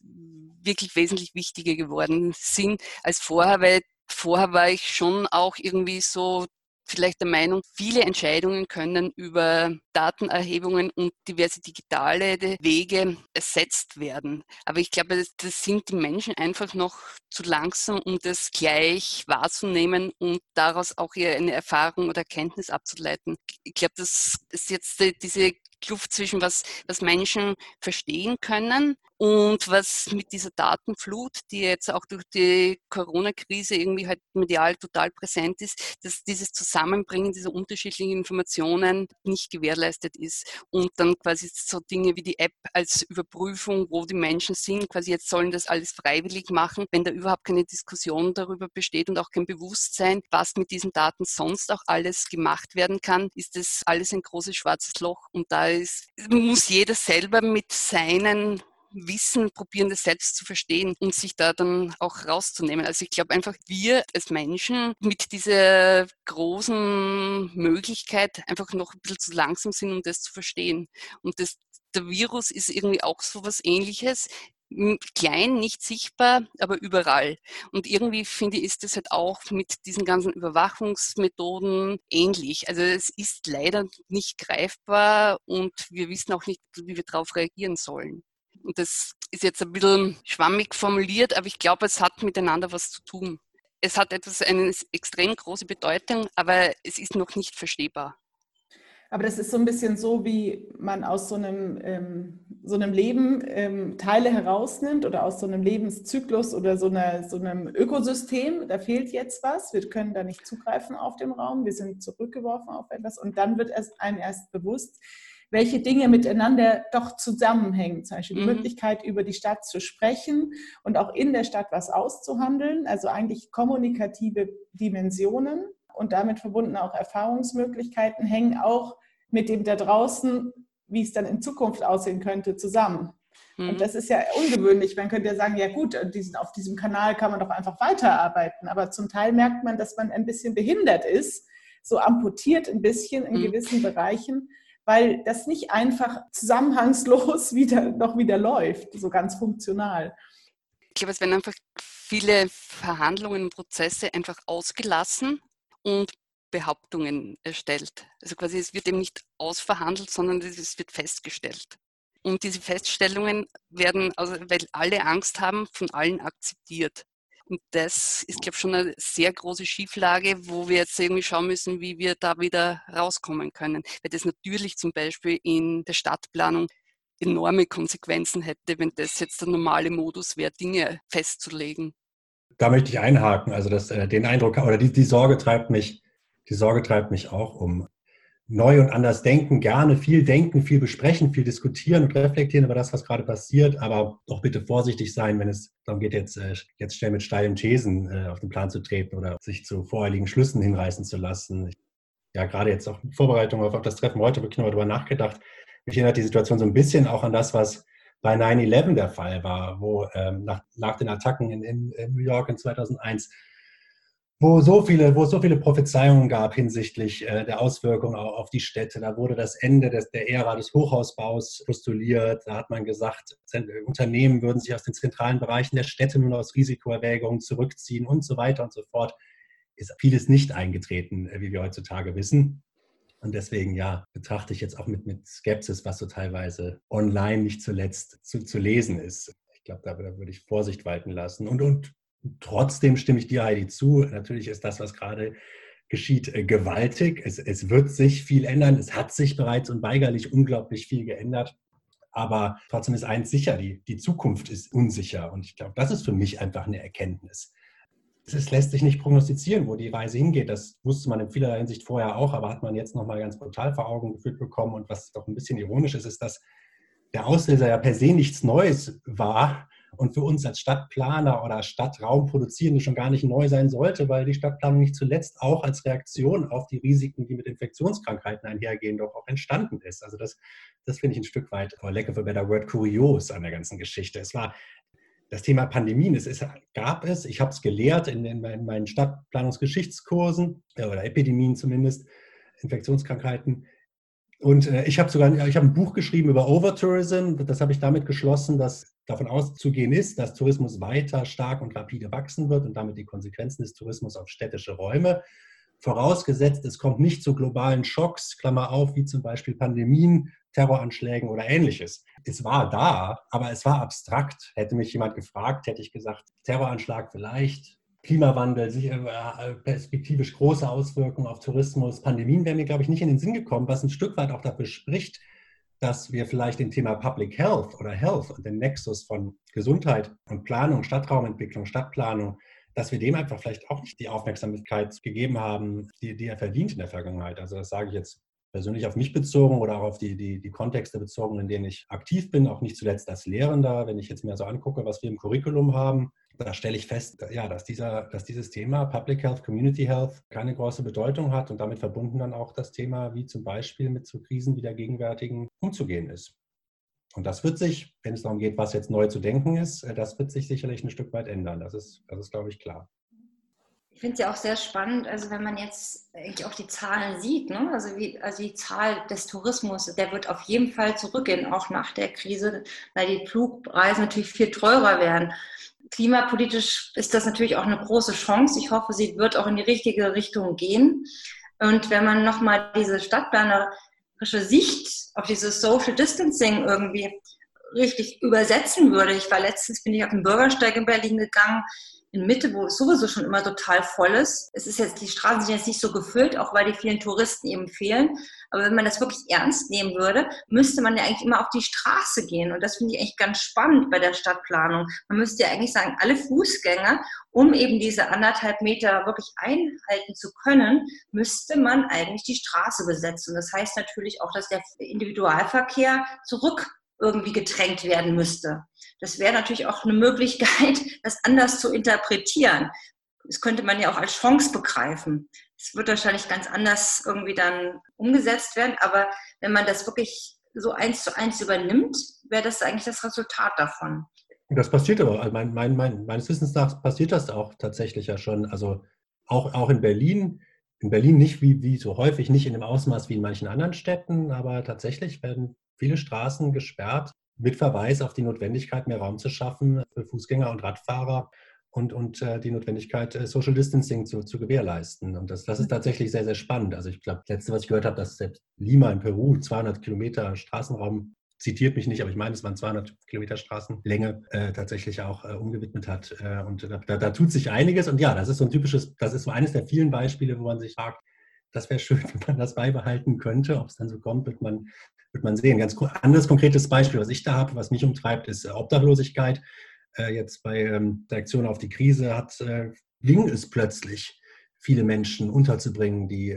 wirklich wesentlich wichtiger geworden sind als vorher, weil vorher war ich schon auch irgendwie so vielleicht der Meinung, viele Entscheidungen können über Datenerhebungen und diverse digitale Wege ersetzt werden. Aber ich glaube, das sind die Menschen einfach noch zu langsam, um das gleich wahrzunehmen und daraus auch eine Erfahrung oder Erkenntnis abzuleiten. Ich glaube, das ist jetzt diese Kluft zwischen was, was Menschen verstehen können und was mit dieser Datenflut, die jetzt auch durch die Corona-Krise irgendwie halt medial total präsent ist, dass dieses Zusammenbringen dieser unterschiedlichen Informationen nicht gewährleistet ist. Und dann quasi so Dinge wie die App als Überprüfung, wo die Menschen sind, quasi jetzt sollen das alles freiwillig machen, wenn da überhaupt keine Diskussion darüber besteht und auch kein Bewusstsein, was mit diesen Daten sonst auch alles gemacht werden kann, ist das alles ein großes schwarzes Loch. Und da ist, muss jeder selber mit seinen Wissen probieren, das selbst zu verstehen und sich da dann auch rauszunehmen. Also ich glaube einfach, wir als Menschen mit dieser großen Möglichkeit einfach noch ein bisschen zu langsam sind, um das zu verstehen. Und das, der Virus ist irgendwie auch so was ähnliches klein, nicht sichtbar, aber überall. Und irgendwie finde ich, ist das halt auch mit diesen ganzen Überwachungsmethoden ähnlich. Also es ist leider nicht greifbar und wir wissen auch nicht, wie wir darauf reagieren sollen. Und das ist jetzt ein bisschen schwammig formuliert, aber ich glaube, es hat miteinander was zu tun. Es hat etwas, eine extrem große Bedeutung, aber es ist noch nicht verstehbar. Aber das ist so ein bisschen so, wie man aus so einem, ähm, so einem Leben ähm, Teile herausnimmt oder aus so einem Lebenszyklus oder so, einer, so einem Ökosystem. Da fehlt jetzt was. Wir können da nicht zugreifen auf den Raum. Wir sind zurückgeworfen auf etwas. Und dann wird es einem erst bewusst, welche Dinge miteinander doch zusammenhängen. Zum Beispiel die mhm. Möglichkeit, über die Stadt zu sprechen und auch in der Stadt was auszuhandeln. Also eigentlich kommunikative Dimensionen und damit verbundene auch Erfahrungsmöglichkeiten hängen auch mit dem da draußen, wie es dann in Zukunft aussehen könnte, zusammen. Mhm. Und das ist ja ungewöhnlich. Man könnte ja sagen, ja gut, auf diesem Kanal kann man doch einfach weiterarbeiten. Aber zum Teil merkt man, dass man ein bisschen behindert ist, so amputiert ein bisschen in mhm. gewissen Bereichen weil das nicht einfach zusammenhangslos wieder, noch wieder läuft, so ganz funktional. Ich glaube, es werden einfach viele Verhandlungen und Prozesse einfach ausgelassen und Behauptungen erstellt. Also quasi es wird eben nicht ausverhandelt, sondern es wird festgestellt. Und diese Feststellungen werden, also weil alle Angst haben, von allen akzeptiert. Und das ist, glaube ich, schon eine sehr große Schieflage, wo wir jetzt irgendwie schauen müssen, wie wir da wieder rauskommen können. Weil das natürlich zum Beispiel in der Stadtplanung enorme Konsequenzen hätte, wenn das jetzt der normale Modus wäre, Dinge festzulegen. Da möchte ich einhaken. Also das, äh, den Eindruck oder die, die Sorge treibt mich, die Sorge treibt mich auch um neu und anders denken, gerne viel denken, viel besprechen, viel diskutieren und reflektieren über das, was gerade passiert, aber doch bitte vorsichtig sein, wenn es darum geht, jetzt, äh, jetzt schnell mit steilen Thesen äh, auf den Plan zu treten oder sich zu voreiligen Schlüssen hinreißen zu lassen. Ja, gerade jetzt auch in Vorbereitung auf das Treffen heute habe ich nochmal darüber nachgedacht. Mich erinnert die Situation so ein bisschen auch an das, was bei 9-11 der Fall war, wo ähm, nach, nach den Attacken in, in, in New York in 2001 wo so viele, wo es so viele Prophezeiungen gab hinsichtlich äh, der Auswirkungen auf die Städte. Da wurde das Ende des, der Ära des Hochhausbaus postuliert. Da hat man gesagt, Unternehmen würden sich aus den zentralen Bereichen der Städte nur aus Risikoerwägungen zurückziehen und so weiter und so fort. Ist vieles nicht eingetreten, äh, wie wir heutzutage wissen. Und deswegen, ja, betrachte ich jetzt auch mit, mit Skepsis, was so teilweise online nicht zuletzt zu, zu lesen ist. Ich glaube, da, da würde ich Vorsicht walten lassen. Und, und Trotzdem stimme ich dir, Heidi, zu. Natürlich ist das, was gerade geschieht, äh, gewaltig. Es, es wird sich viel ändern. Es hat sich bereits unweigerlich unglaublich viel geändert. Aber trotzdem ist eins sicher, die, die Zukunft ist unsicher. Und ich glaube, das ist für mich einfach eine Erkenntnis. es lässt sich nicht prognostizieren, wo die Reise hingeht. Das wusste man in vielerlei Hinsicht vorher auch, aber hat man jetzt nochmal ganz brutal vor Augen geführt bekommen. Und was doch ein bisschen ironisch ist, ist, dass der Auslöser ja per se nichts Neues war und für uns als Stadtplaner oder Stadtraumproduzierende schon gar nicht neu sein sollte, weil die Stadtplanung nicht zuletzt auch als Reaktion auf die Risiken, die mit Infektionskrankheiten einhergehen, doch auch entstanden ist. Also das, das finde ich ein Stück weit, lack of a better word, kurios an der ganzen Geschichte. Es war das Thema Pandemien, es ist, gab es, ich habe es gelehrt in, in, meinen Stadtplanungsgeschichtskursen äh, oder Epidemien zumindest, Infektionskrankheiten. Und äh, ich habe sogar ich hab ein Buch geschrieben über Overtourism. Das habe ich damit geschlossen, dass davon auszugehen ist, dass Tourismus weiter stark und rapide wachsen wird und damit die Konsequenzen des Tourismus auf städtische Räume. Vorausgesetzt, es kommt nicht zu globalen Schocks, Klammer auf, wie zum Beispiel Pandemien, Terroranschlägen oder ähnliches. Es war da, aber es war abstrakt. Hätte mich jemand gefragt, hätte ich gesagt, Terroranschlag vielleicht, Klimawandel, äh, perspektivisch große Auswirkungen auf Tourismus, Pandemien wären mir, glaube ich, nicht in den Sinn gekommen, was ein Stück weit auch dafür spricht, dass wir vielleicht dem Thema Public Health oder Health und den Nexus von Gesundheit und Planung, Stadtraumentwicklung, Stadtplanung, dass wir dem einfach vielleicht auch nicht die Aufmerksamkeit gegeben haben, die, die er verdient in der Vergangenheit. Also das sage ich jetzt persönlich auf mich bezogen oder auch auf die, die, die Kontexte bezogen, in denen ich aktiv bin, auch nicht zuletzt als Lehrender. Wenn ich jetzt mir so angucke, was wir im Curriculum haben, da stelle ich fest, ja, dass, dieser, dass dieses Thema Public Health, Community Health keine große Bedeutung hat und damit verbunden dann auch das Thema, wie zum Beispiel mit so Krisen wie der gegenwärtigen umzugehen ist. Und das wird sich, wenn es darum geht, was jetzt neu zu denken ist, äh, das wird sich sicherlich ein Stück weit ändern. Das ist, das ist glaube ich, klar. Ich finde es ja auch sehr spannend, also wenn man jetzt eigentlich auch die Zahlen sieht, ne? also, wie, also die Zahl des Tourismus, der wird auf jeden Fall zurückgehen, auch nach der Krise, weil die Flugreisen natürlich viel teurer werden. Klimapolitisch ist das natürlich auch eine große Chance. Ich hoffe, sie wird auch in die richtige Richtung gehen. Und wenn man nochmal diese stadtplanerische Sicht auf dieses Social Distancing irgendwie richtig übersetzen würde. Ich war letztens, bin ich auf den Bürgersteig in Berlin gegangen, in Mitte, wo es sowieso schon immer total voll ist. Es ist jetzt, die Straßen sind jetzt nicht so gefüllt, auch weil die vielen Touristen eben fehlen. Aber wenn man das wirklich ernst nehmen würde, müsste man ja eigentlich immer auf die Straße gehen. Und das finde ich echt ganz spannend bei der Stadtplanung. Man müsste ja eigentlich sagen, alle Fußgänger, um eben diese anderthalb Meter wirklich einhalten zu können, müsste man eigentlich die Straße besetzen. Das heißt natürlich auch, dass der Individualverkehr zurück irgendwie gedrängt werden müsste. Das wäre natürlich auch eine Möglichkeit, das anders zu interpretieren. Das könnte man ja auch als Chance begreifen. Es wird wahrscheinlich ganz anders irgendwie dann umgesetzt werden, aber wenn man das wirklich so eins zu eins übernimmt, wäre das eigentlich das Resultat davon. Das passiert aber, also mein, mein, mein, meines Wissens nach passiert das auch tatsächlich ja schon. Also auch, auch in Berlin, in Berlin nicht wie, wie so häufig, nicht in dem Ausmaß wie in manchen anderen Städten, aber tatsächlich werden viele Straßen gesperrt mit Verweis auf die Notwendigkeit, mehr Raum zu schaffen für Fußgänger und Radfahrer und, und äh, die Notwendigkeit, äh, Social Distancing zu, zu gewährleisten. Und das, das ist tatsächlich sehr, sehr spannend. Also ich glaube, das letzte, was ich gehört habe, dass selbst Lima in Peru 200 Kilometer Straßenraum zitiert mich nicht, aber ich meine, es waren 200 Kilometer Straßenlänge, äh, tatsächlich auch äh, umgewidmet hat. Äh, und da, da, da, tut sich einiges. Und ja, das ist so ein typisches, das ist so eines der vielen Beispiele, wo man sich fragt, das wäre schön, wenn man das beibehalten könnte. Ob es dann so kommt, wird man, wird man sehen. Ganz anderes konkretes Beispiel, was ich da habe, was mich umtreibt, ist äh, Obdachlosigkeit. Äh, jetzt bei ähm, der Aktion auf die Krise hat, äh, ging es plötzlich, viele Menschen unterzubringen, die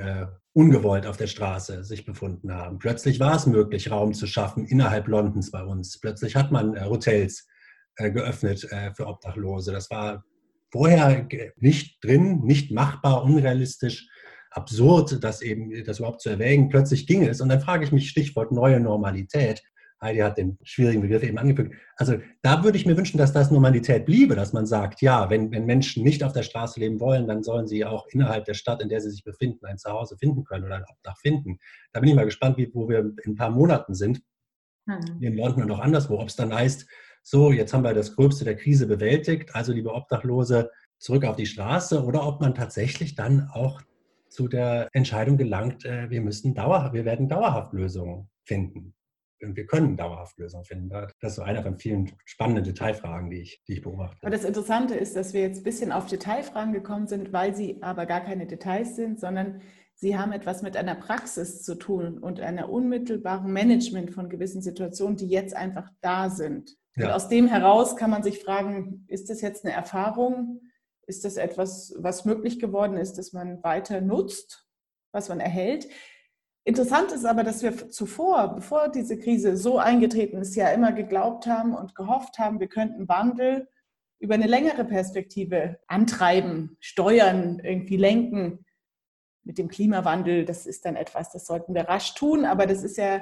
ungewollt auf der Straße sich befunden haben. Plötzlich war es möglich, Raum zu schaffen innerhalb Londons bei uns. Plötzlich hat man Hotels geöffnet für Obdachlose. Das war vorher nicht drin, nicht machbar, unrealistisch absurd, das eben, das überhaupt zu erwägen. Plötzlich ging es. Und dann frage ich mich, Stichwort neue Normalität. Heidi hat den schwierigen Begriff eben angefügt. Also da würde ich mir wünschen, dass das Normalität bliebe, dass man sagt, ja, wenn, wenn Menschen nicht auf der Straße leben wollen, dann sollen sie auch innerhalb der Stadt, in der sie sich befinden, ein Zuhause finden können oder ein Obdach finden. Da bin ich mal gespannt, wie, wo wir in ein paar Monaten sind, mhm. in London und auch anderswo, ob es dann heißt, so, jetzt haben wir das Gröbste der Krise bewältigt, also liebe Obdachlose, zurück auf die Straße oder ob man tatsächlich dann auch zu der Entscheidung gelangt, äh, wir müssen dauerhaft, wir werden dauerhaft Lösungen finden. Und wir können dauerhaft Lösungen finden. Das ist so einer von vielen spannenden Detailfragen, die ich, die ich beobachte. Aber das Interessante ist, dass wir jetzt ein bisschen auf Detailfragen gekommen sind, weil sie aber gar keine Details sind, sondern sie haben etwas mit einer Praxis zu tun und einer unmittelbaren Management von gewissen Situationen, die jetzt einfach da sind. Ja. Und aus dem heraus kann man sich fragen, ist das jetzt eine Erfahrung, Ist das etwas, was möglich geworden ist, dass man weiter nutzt, was man erhält? Interessant ist aber, dass wir zuvor, bevor diese Krise so eingetreten ist, ja immer geglaubt haben und gehofft haben, wir könnten Wandel über eine längere Perspektive antreiben, steuern, irgendwie lenken. Mit dem Klimawandel, das ist dann etwas, das sollten wir rasch tun, aber das ist ja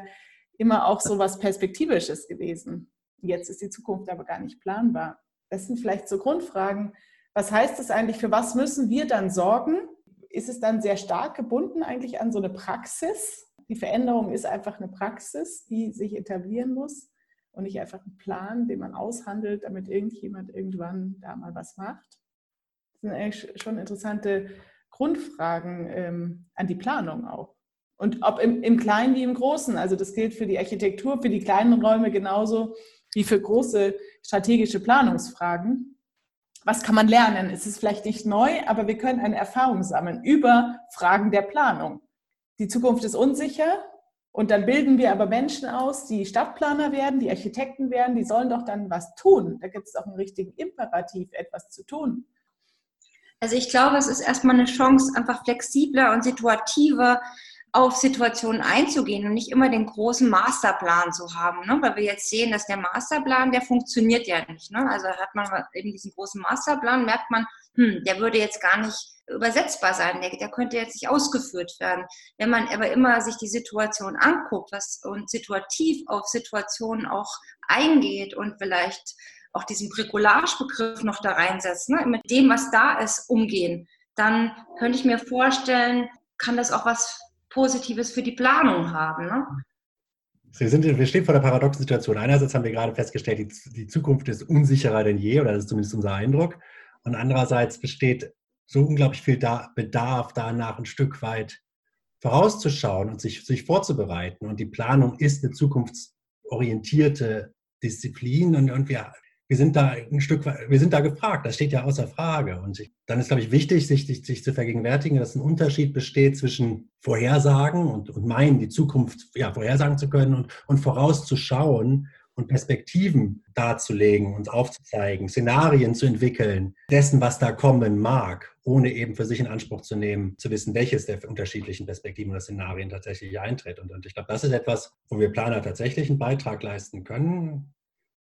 immer auch so was Perspektivisches gewesen. Jetzt ist die Zukunft aber gar nicht planbar. Das sind vielleicht so Grundfragen. Was heißt das eigentlich? Für was müssen wir dann sorgen? Ist es dann sehr stark gebunden eigentlich an so eine Praxis? Die Veränderung ist einfach eine Praxis, die sich etablieren muss und nicht einfach ein Plan, den man aushandelt, damit irgendjemand irgendwann da mal was macht. Das sind eigentlich schon interessante Grundfragen ähm, an die Planung auch. Und ob im, im Kleinen wie im Großen. Also das gilt für die Architektur, für die kleinen Räume genauso wie für große strategische Planungsfragen. Was kann man lernen? Es ist vielleicht nicht neu, aber wir können eine Erfahrung sammeln über Fragen der Planung. Die Zukunft ist unsicher und dann bilden wir aber Menschen aus, die Stadtplaner werden, die Architekten werden, die sollen doch dann was tun. Da gibt es auch einen richtigen Imperativ, etwas zu tun. Also ich glaube, es ist erstmal eine Chance, einfach flexibler und situativer auf Situationen einzugehen und nicht immer den großen Masterplan zu haben, ne? weil wir jetzt sehen, dass der Masterplan, der funktioniert ja nicht. Ne? Also hat man eben diesen großen Masterplan, merkt man, hm, der würde jetzt gar nicht übersetzbar sein, der, der könnte jetzt nicht ausgeführt werden. Wenn man aber immer sich die Situation anguckt was, und situativ auf Situationen auch eingeht und vielleicht auch diesen Bricolage-Begriff noch da reinsetzt, ne? mit dem, was da ist, umgehen, dann könnte ich mir vorstellen, kann das auch was Positives für die Planung haben. Ne? Wir, sind, wir stehen vor der paradoxen Situation. Einerseits haben wir gerade festgestellt, die, die Zukunft ist unsicherer denn je, oder das ist zumindest unser Eindruck. Und andererseits besteht so unglaublich viel da, Bedarf danach, ein Stück weit vorauszuschauen und sich, sich vorzubereiten. Und die Planung ist eine zukunftsorientierte Disziplin und, und wir wir sind da ein Stück, wir sind da gefragt, das steht ja außer Frage. Und dann ist, glaube ich, wichtig, sich, sich, sich, zu vergegenwärtigen, dass ein Unterschied besteht zwischen Vorhersagen und, und meinen, die Zukunft ja, vorhersagen zu können und, und vorauszuschauen und Perspektiven darzulegen und aufzuzeigen, Szenarien zu entwickeln, dessen, was da kommen mag, ohne eben für sich in Anspruch zu nehmen, zu wissen, welches der unterschiedlichen Perspektiven oder Szenarien tatsächlich eintritt. Und, und ich glaube, das ist etwas, wo wir Planer tatsächlich einen Beitrag leisten können,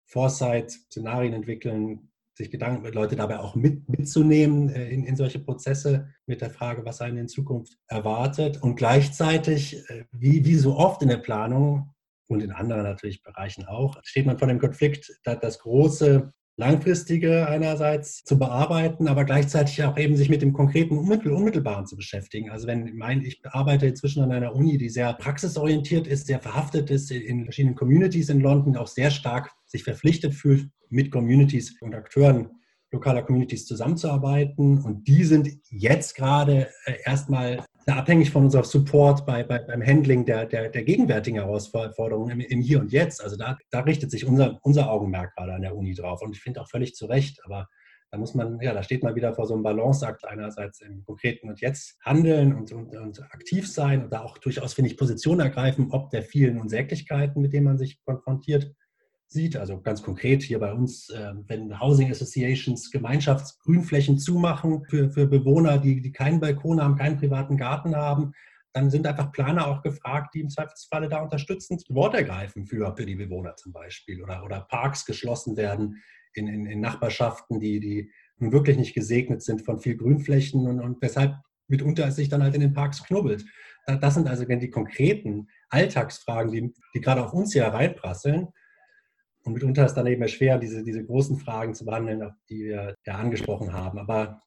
Foresight, Szenarien entwickeln, sich Gedanken mit Leute dabei auch mit, mitzunehmen äh, in, in solche Prozesse mit der Frage, was einen in Zukunft erwartet. Und gleichzeitig, äh, wie, wie so oft in der Planung und in anderen natürlich Bereichen auch, steht man vor dem Konflikt, das große langfristige einerseits zu bearbeiten, aber gleichzeitig auch eben sich mit dem konkreten Unmittelbaren zu beschäftigen. Also wenn mein, ich arbeite inzwischen an einer Uni, die sehr praxisorientiert ist, sehr verhaftet ist in verschiedenen Communities in London, auch sehr stark sich verpflichtet fühlt, mit Communities und Akteuren lokaler Communities zusammenzuarbeiten. Und die sind jetzt gerade äh, erstmal abhängig von unserem Support bei, bei, beim Handling der, der, der gegenwärtigen Herausforderungen im, im, Hier und Jetzt. Also da, da richtet sich unser, unser Augenmerk gerade an der Uni drauf. Und ich finde auch völlig zu Recht. Aber da muss man, ja, da steht man wieder vor so einem Balanceakt einerseits im Konkreten und Jetzt handeln und, und, und aktiv sein und da auch durchaus, finde ich, Position ergreifen, ob der vielen Unsäglichkeiten, mit denen man sich konfrontiert sieht. Also ganz konkret hier bei uns, äh, wenn Housing Associations Gemeinschaftsgrünflächen zumachen für, für Bewohner, die, die keinen Balkon haben, keinen privaten Garten haben, dann sind einfach Planer auch gefragt, die im Zweifelsfalle da unterstützend Wort ergreifen für, für die Bewohner zum Beispiel. Oder, oder Parks geschlossen werden in, in, in Nachbarschaften, die, die wirklich nicht gesegnet sind von viel Grünflächen und, und weshalb mitunter es sich dann halt in den Parks knubbelt. Das sind also die konkreten Alltagsfragen, die, die gerade auf uns hier hereinprasseln. Und mitunter ist dann eben schwer, diese, diese großen Fragen zu behandeln, die wir ja angesprochen haben. Aber,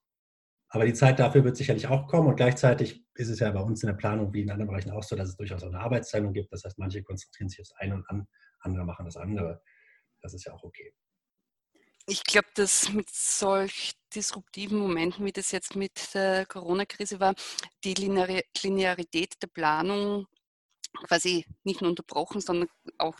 aber die Zeit dafür wird sicherlich auch kommen. Und gleichzeitig ist es ja bei uns in der Planung wie in anderen Bereichen auch so, dass es durchaus auch eine Arbeitsteilung gibt. Das heißt, manche konzentrieren sich aufs eine und an, andere machen das andere. Das ist ja auch okay. Ich glaube, dass mit solch disruptiven Momenten, wie das jetzt mit der Corona-Krise war, die Linearität der Planung quasi nicht nur unterbrochen, sondern auch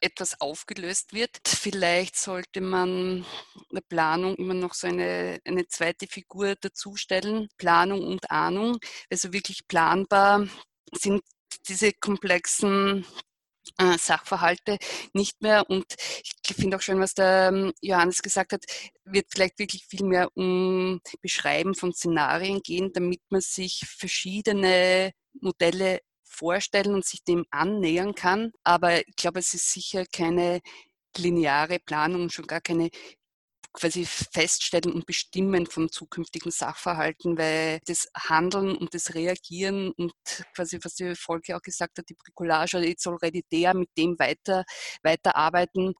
etwas aufgelöst wird. Vielleicht sollte man der Planung immer noch so eine, eine zweite Figur dazustellen, Planung und Ahnung. Also wirklich planbar sind diese komplexen äh, Sachverhalte nicht mehr. Und ich finde auch schön, was der ähm, Johannes gesagt hat, wird vielleicht wirklich viel mehr um Beschreiben von Szenarien gehen, damit man sich verschiedene Modelle vorstellen und sich dem annähern kann. Aber ich glaube, es ist sicher keine lineare Planung, schon gar keine quasi Feststellen und Bestimmen von zukünftigen Sachverhalten, weil das Handeln und das Reagieren und quasi, was die Folge auch gesagt hat, die Bricolage oder it's already there, mit dem weiter, weiterarbeiten,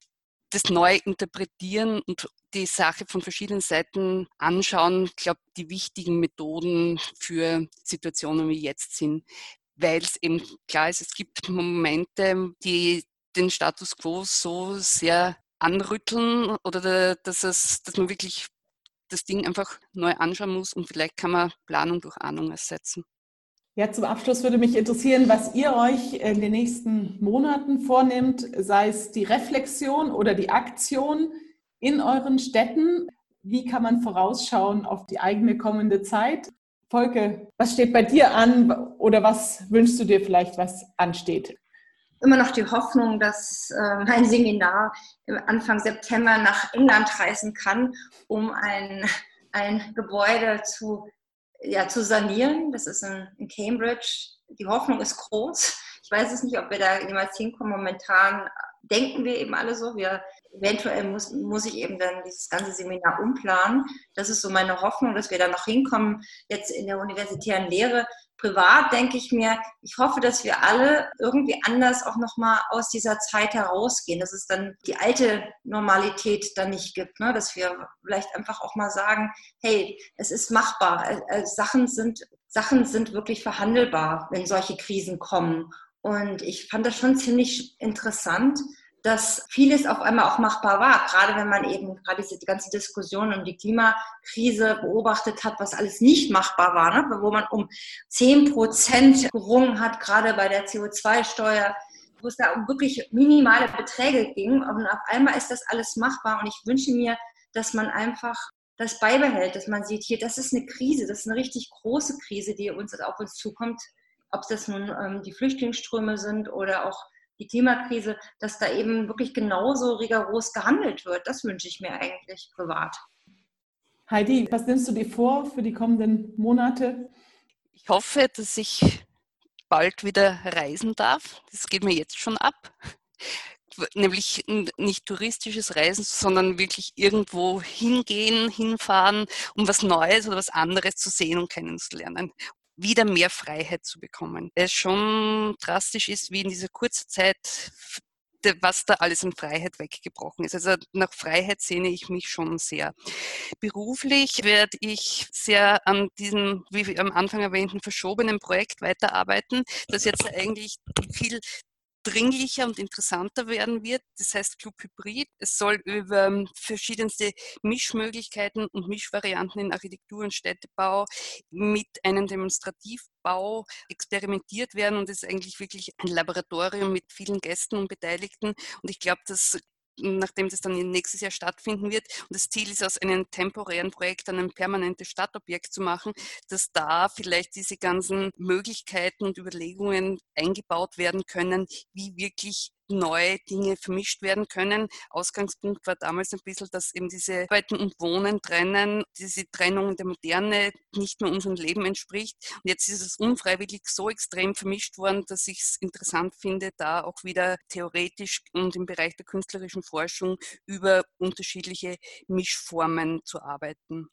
das neu interpretieren und die Sache von verschiedenen Seiten anschauen, ich glaube, die wichtigen Methoden für Situationen wie jetzt sind, weil es eben klar ist, es gibt Momente, die den Status quo so sehr anrütteln oder dass, es, dass man wirklich das Ding einfach neu anschauen muss und vielleicht kann man Planung durch Ahnung ersetzen. Ja, zum Abschluss würde mich interessieren, was ihr euch in den nächsten Monaten vornimmt, sei es die Reflexion oder die Aktion in euren Städten. Wie kann man vorausschauen auf die eigene kommende Zeit? Volke, was steht bei dir an oder was wünschst du dir vielleicht, was ansteht? immer noch die Hoffnung, dass äh, mein Seminar Anfang September nach England reisen kann, um ein, ein Gebäude zu, ja, zu sanieren. Das ist in, in Cambridge. Die Hoffnung ist groß. Ich weiß es nicht, ob wir da jemals hinkommen. Momentan denken wir eben alle so. Wir, eventuell muss, muss ich eben dann dieses ganze Seminar umplanen. Das ist so meine Hoffnung, dass wir da noch hinkommen. Jetzt in der universitären Lehre privat denke ich mir, ich hoffe, dass wir alle irgendwie anders auch nochmal aus dieser Zeit herausgehen, dass es dann die alte Normalität dann nicht gibt, ne? dass wir vielleicht einfach auch mal sagen, hey, es ist machbar, äh, äh, Sachen sind Sachen sind wirklich verhandelbar, wenn solche Krisen kommen. Und ich fand das schon ziemlich interessant, dass vieles auf einmal auch machbar war. Gerade wenn man eben gerade diese ganze Diskussion um die Klimakrise beobachtet hat, was alles nicht machbar war, ne? wo man um 10 Prozent gerungen hat, gerade bei der CO2-Steuer, wo es da um wirklich minimale Beträge ging. Und auf einmal ist das alles machbar. Und ich wünsche mir, dass man einfach das beibehält, dass man sieht, hier, das ist eine Krise, das ist eine richtig große Krise, die uns auf uns zukommt. Ob das nun ähm, die Flüchtlingsströme sind oder auch die Klimakrise, dass da eben wirklich genauso rigoros gehandelt wird. Das wünsche ich mir eigentlich privat. Heidi, was nimmst du dir vor für die kommenden Monate? Ich hoffe, dass ich bald wieder reisen darf. Das geht mir jetzt schon ab. Nämlich nicht touristisches Reisen, sondern wirklich irgendwo hingehen, hinfahren, um was Neues oder was anderes zu sehen und kennenzulernen wieder mehr Freiheit zu bekommen. Es schon drastisch ist, wie in dieser kurzen Zeit was da alles an Freiheit weggebrochen ist. Also nach Freiheit sehne ich mich schon sehr. Beruflich werde ich sehr an diesem, wie am Anfang erwähnten, verschobenen Projekt weiterarbeiten, das jetzt eigentlich viel dringlicher und interessanter werden wird. Das heißt Club Hybrid. Es soll über ähm, verschiedenste Mischmöglichkeiten und Mischvarianten in Architektur und Städtebau mit einem Demonstrativbau experimentiert werden und es ist eigentlich wirklich ein Laboratorium mit vielen Gästen und Beteiligten. Und ich glaube, dass nachdem das dann nächstes Jahr stattfinden wird. Und das Ziel ist, aus einem temporären Projekt dann ein permanentes Stadtobjekt zu machen, dass da vielleicht diese ganzen Möglichkeiten und Überlegungen eingebaut werden können, wie wirklich neue Dinge vermischt werden können. Ausgangspunkt war damals ein bisschen, dass eben diese Arbeiten und Wohnen trennen, diese Trennung der Moderne nicht mehr unserem Leben entspricht. Und jetzt ist es unfreiwillig so extrem vermischt worden, dass ich es interessant finde, da auch wieder theoretisch und im Bereich der künstlerischen Forschung über unterschiedliche Mischformen zu arbeiten.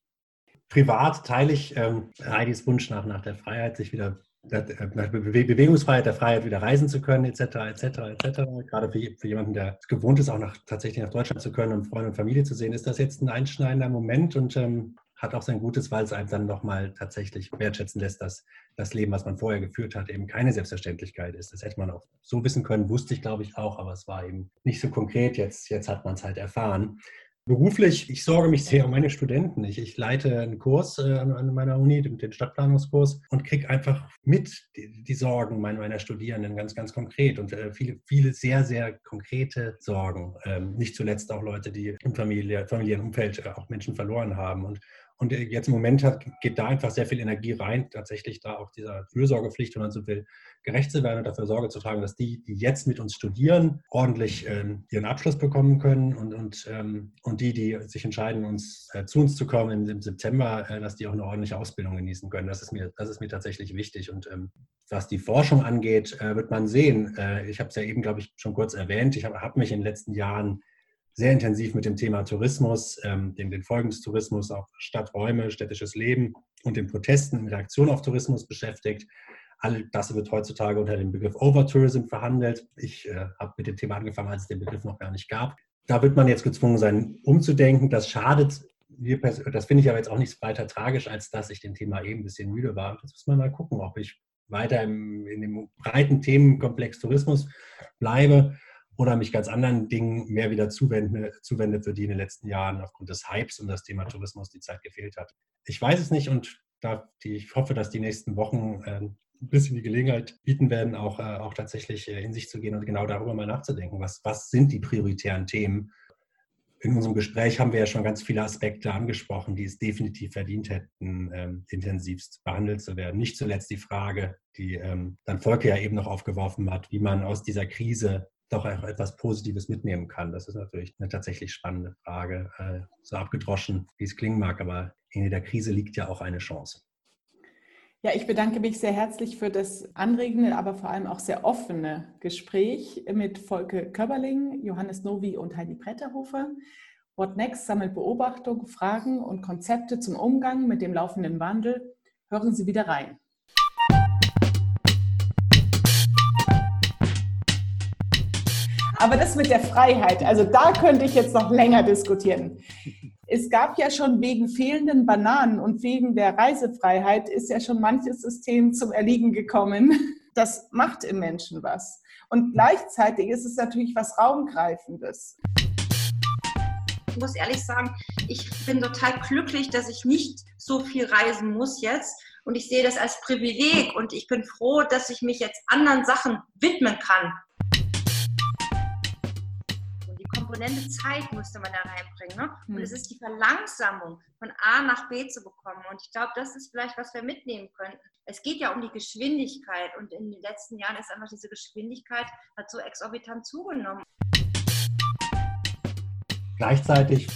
Privat teile ich ähm, Heidis Wunsch nach, nach der Freiheit, sich wieder Bewegungsfreiheit, der Freiheit wieder reisen zu können, etc., etc., etc. Gerade für, für jemanden, der gewohnt ist, auch nach, tatsächlich nach Deutschland zu können und Freunde und Familie zu sehen, ist das jetzt ein einschneidender Moment und ähm, hat auch sein Gutes, weil es einem dann nochmal tatsächlich wertschätzen lässt, dass das Leben, was man vorher geführt hat, eben keine Selbstverständlichkeit ist. Das hätte man auch so wissen können, wusste ich, glaube ich, auch, aber es war eben nicht so konkret. Jetzt, jetzt hat man es halt erfahren. Beruflich, ich sorge mich sehr um meine Studenten. Ich, ich leite einen Kurs äh, an meiner Uni, den, Stadtplanungskurs, und kriege einfach mit die, die, Sorgen meiner, meiner Studierenden ganz, ganz konkret und äh, viele, viele sehr, sehr konkrete Sorgen. Ähm, nicht zuletzt auch Leute, die im Familie, familiären Umfeld äh, auch Menschen verloren haben. Und, Und jetzt im Moment hat, geht da einfach sehr viel Energie rein, tatsächlich da auch dieser Fürsorgepflicht, wenn man so will, gerecht zu werden und dafür Sorge zu tragen, dass die, die jetzt mit uns studieren, ordentlich ähm, ihren Abschluss bekommen können und, und, ähm, und die, die sich entscheiden, uns äh, zu uns zu kommen im, im September, äh, dass die auch eine ordentliche Ausbildung genießen können. Das ist mir, das ist mir tatsächlich wichtig. Und ähm, was die Forschung angeht, äh, wird man sehen. Äh, ich habe es ja eben, glaube ich, schon kurz erwähnt. Ich habe hab mich in den letzten Jahren sehr intensiv mit dem Thema Tourismus, ähm, den, den Folgen des Tourismus auf Stadträume, städtisches Leben und den Protesten in Reaktion auf Tourismus beschäftigt. All das wird heutzutage unter dem Begriff Overtourism verhandelt. Ich äh, habe mit dem Thema angefangen, als es den Begriff noch gar nicht gab. Da wird man jetzt gezwungen sein, umzudenken. Das schadet das finde ich aber jetzt auch nicht weiter tragisch, als dass ich dem Thema eben ein bisschen müde war. Jetzt muss man mal gucken, ob ich weiter im, in dem breiten Themenkomplex Tourismus bleibe oder mich ganz anderen Dingen mehr wieder zuwende, für die in den letzten Jahren aufgrund des Hypes um das Thema Tourismus die Zeit gefehlt hat. Ich weiß es nicht und da, ich hoffe, dass die nächsten Wochen äh, ein bisschen die Gelegenheit bieten werden, auch, äh, auch tatsächlich äh, in sich zu gehen und genau darüber mal nachzudenken. Was, was sind die prioritären Themen? In unserem Gespräch haben wir ja schon ganz viele Aspekte angesprochen, die es definitiv verdient hätten, ähm, intensivst behandelt zu werden. Nicht zuletzt die Frage, die ähm, dann Volker ja eben noch aufgeworfen hat, wie man aus dieser Krise doch auch etwas Positives mitnehmen kann. Das ist natürlich eine tatsächlich spannende Frage. Äh, so abgedroschen, wie es klingen mag, aber in der Krise liegt ja auch eine Chance. Ja, ich bedanke mich sehr herzlich für das anregende, aber vor allem auch sehr offene Gespräch mit Volke Köberling, Johannes Novi und Heidi Bretterhofer. What Next sammelt Beobachtungen, Fragen und Konzepte zum Umgang mit dem laufenden Wandel. Hören Sie wieder rein. Aber das mit der Freiheit, also da könnte ich jetzt noch länger diskutieren. Es gab ja schon wegen fehlenden Bananen und wegen der Reisefreiheit ist ja schon manches System zum Erliegen gekommen. Das macht im Menschen was. Und gleichzeitig ist es natürlich was Raumgreifendes. Ich muss ehrlich sagen, ich bin total glücklich, dass ich nicht so viel reisen muss jetzt. Und ich sehe das als Privileg und ich bin froh, dass ich mich jetzt anderen Sachen widmen kann. Komponente Zeit musste man da reinbringen. Ne? Und es hm. ist die Verlangsamung von A nach B zu bekommen. Und ich glaube, das ist vielleicht, was wir mitnehmen könnten. Es geht ja um die Geschwindigkeit. Und in den letzten Jahren ist einfach diese Geschwindigkeit hat so exorbitant zugenommen. Gleichzeitig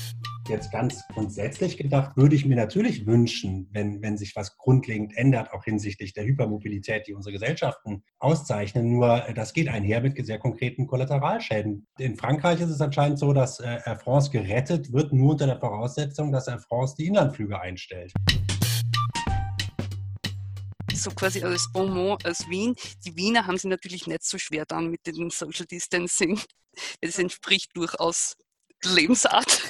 jetzt ganz grundsätzlich gedacht, würde ich mir natürlich wünschen, wenn, wenn sich was grundlegend ändert, auch hinsichtlich der Hypermobilität, die unsere Gesellschaften auszeichnen. Nur äh, das geht einher mit sehr konkreten Kollateralschäden. In Frankreich ist es anscheinend so, dass äh, Air France gerettet wird, nur unter der Voraussetzung, dass Air France die Inlandflüge einstellt so quasi als Bonbon aus Wien. Die Wiener haben sie natürlich nicht so schwer dann mit dem Social Distancing. Es entspricht durchaus Lebensart.